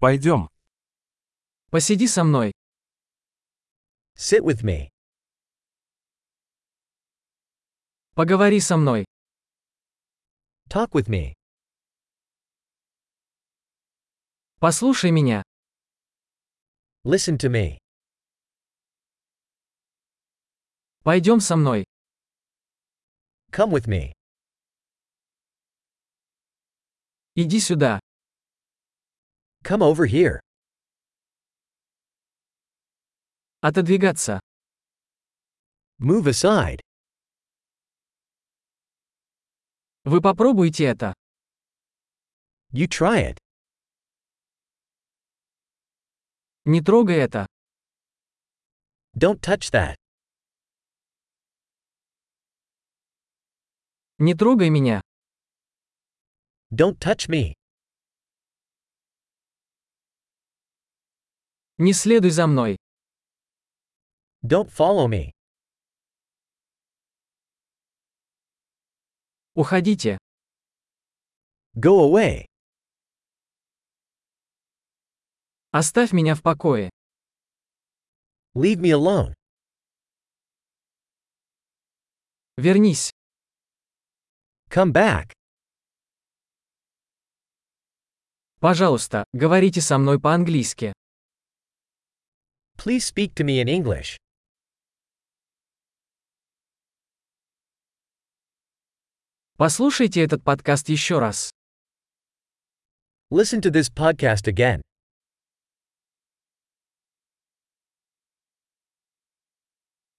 Пойдем. Посиди со мной. Sit with me. Поговори со мной. Talk with me. Послушай меня. Listen to me. Пойдем со мной. Come with me. Иди сюда. Come over here. Отодвигаться. Move aside. Вы попробуйте это. You try it. Не трогай это. Don't touch that. Не трогай меня. Don't touch me. Не следуй за мной. Don't follow me. Уходите. Go away. Оставь меня в покое. Leave me alone. Вернись. Come back. Пожалуйста, говорите со мной по-английски. Please speak to me in English. Послушайте этот подкаст еще раз. Listen to this podcast again.